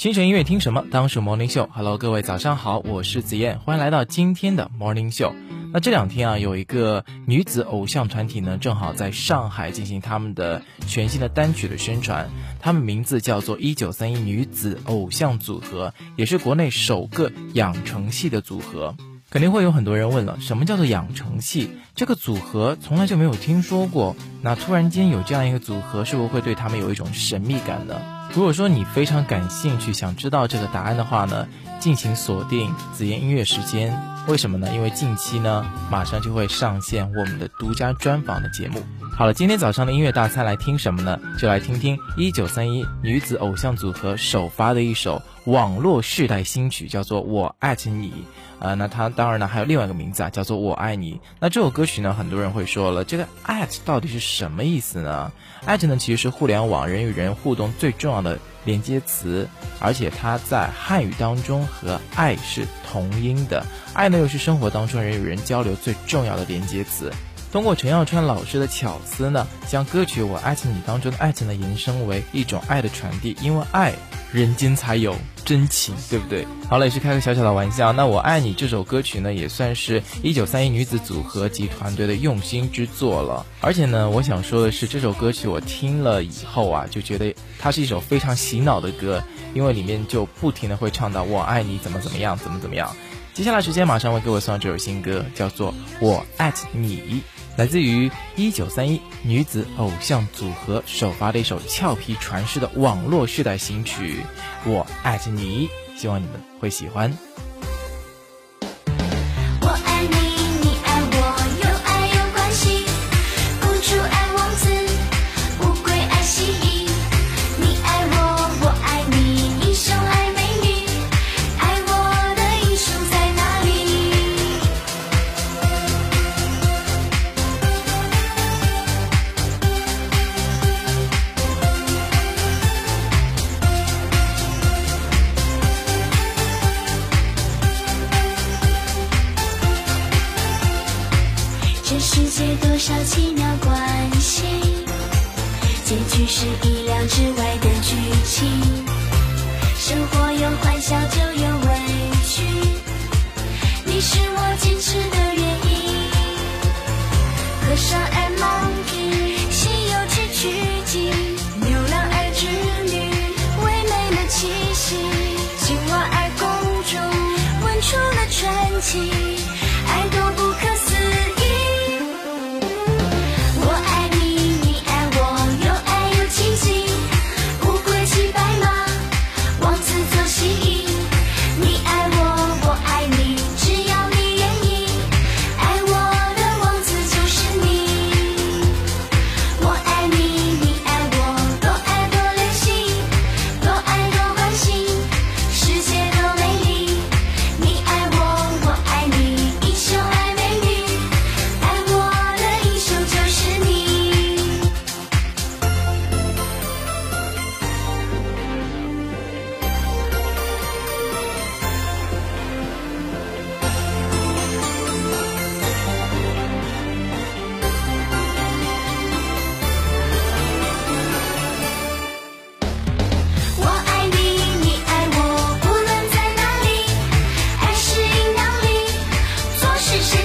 清晨音乐听什么？当属 Morning Show。Hello，各位早上好，我是子燕，欢迎来到今天的 Morning Show。那这两天啊，有一个女子偶像团体呢，正好在上海进行他们的全新的单曲的宣传。他们名字叫做一九三一女子偶像组合，也是国内首个养成系的组合。肯定会有很多人问了，什么叫做养成系？这个组合从来就没有听说过。那突然间有这样一个组合，是不是会对他们有一种神秘感呢？如果说你非常感兴趣，想知道这个答案的话呢，敬请锁定紫妍音乐时间。为什么呢？因为近期呢，马上就会上线我们的独家专访的节目。好了，今天早上的音乐大餐来听什么呢？就来听听一九三一女子偶像组合首发的一首网络世代新曲，叫做《我爱着你》。呃，那它当然呢还有另外一个名字啊，叫做《我爱你》。那这首歌曲呢，很多人会说了，这个 “at” 到底是什么意思呢？“at” 呢其实是互联网人与人互动最重要的连接词，而且它在汉语当中和“爱”是同音的，“爱”呢又是生活当中人与人交流最重要的连接词。通过陈耀川老师的巧思呢，将歌曲《我爱着你》当中的爱情呢延伸为一种爱的传递，因为爱，人间才有真情，对不对？好了，也是开个小小的玩笑。那《我爱你》这首歌曲呢，也算是一九三一女子组合及团队的用心之作了。而且呢，我想说的是，这首歌曲我听了以后啊，就觉得它是一首非常洗脑的歌，因为里面就不停的会唱到“我爱你”怎么怎么样，怎么怎么样。接下来时间马上为各位送上这首新歌，叫做《我爱着你》。来自于一九三一女子偶像组合首发的一首俏皮传世的网络世代新曲《我爱着你》，希望你们会喜欢。结多少奇妙关系，结局是意料之外的剧情。生活有欢笑就有委屈，你是我坚持的原因。和尚爱 monkey，去取经，牛郎爱织女，唯美的气息，青蛙爱公主，吻出了传奇。relationship.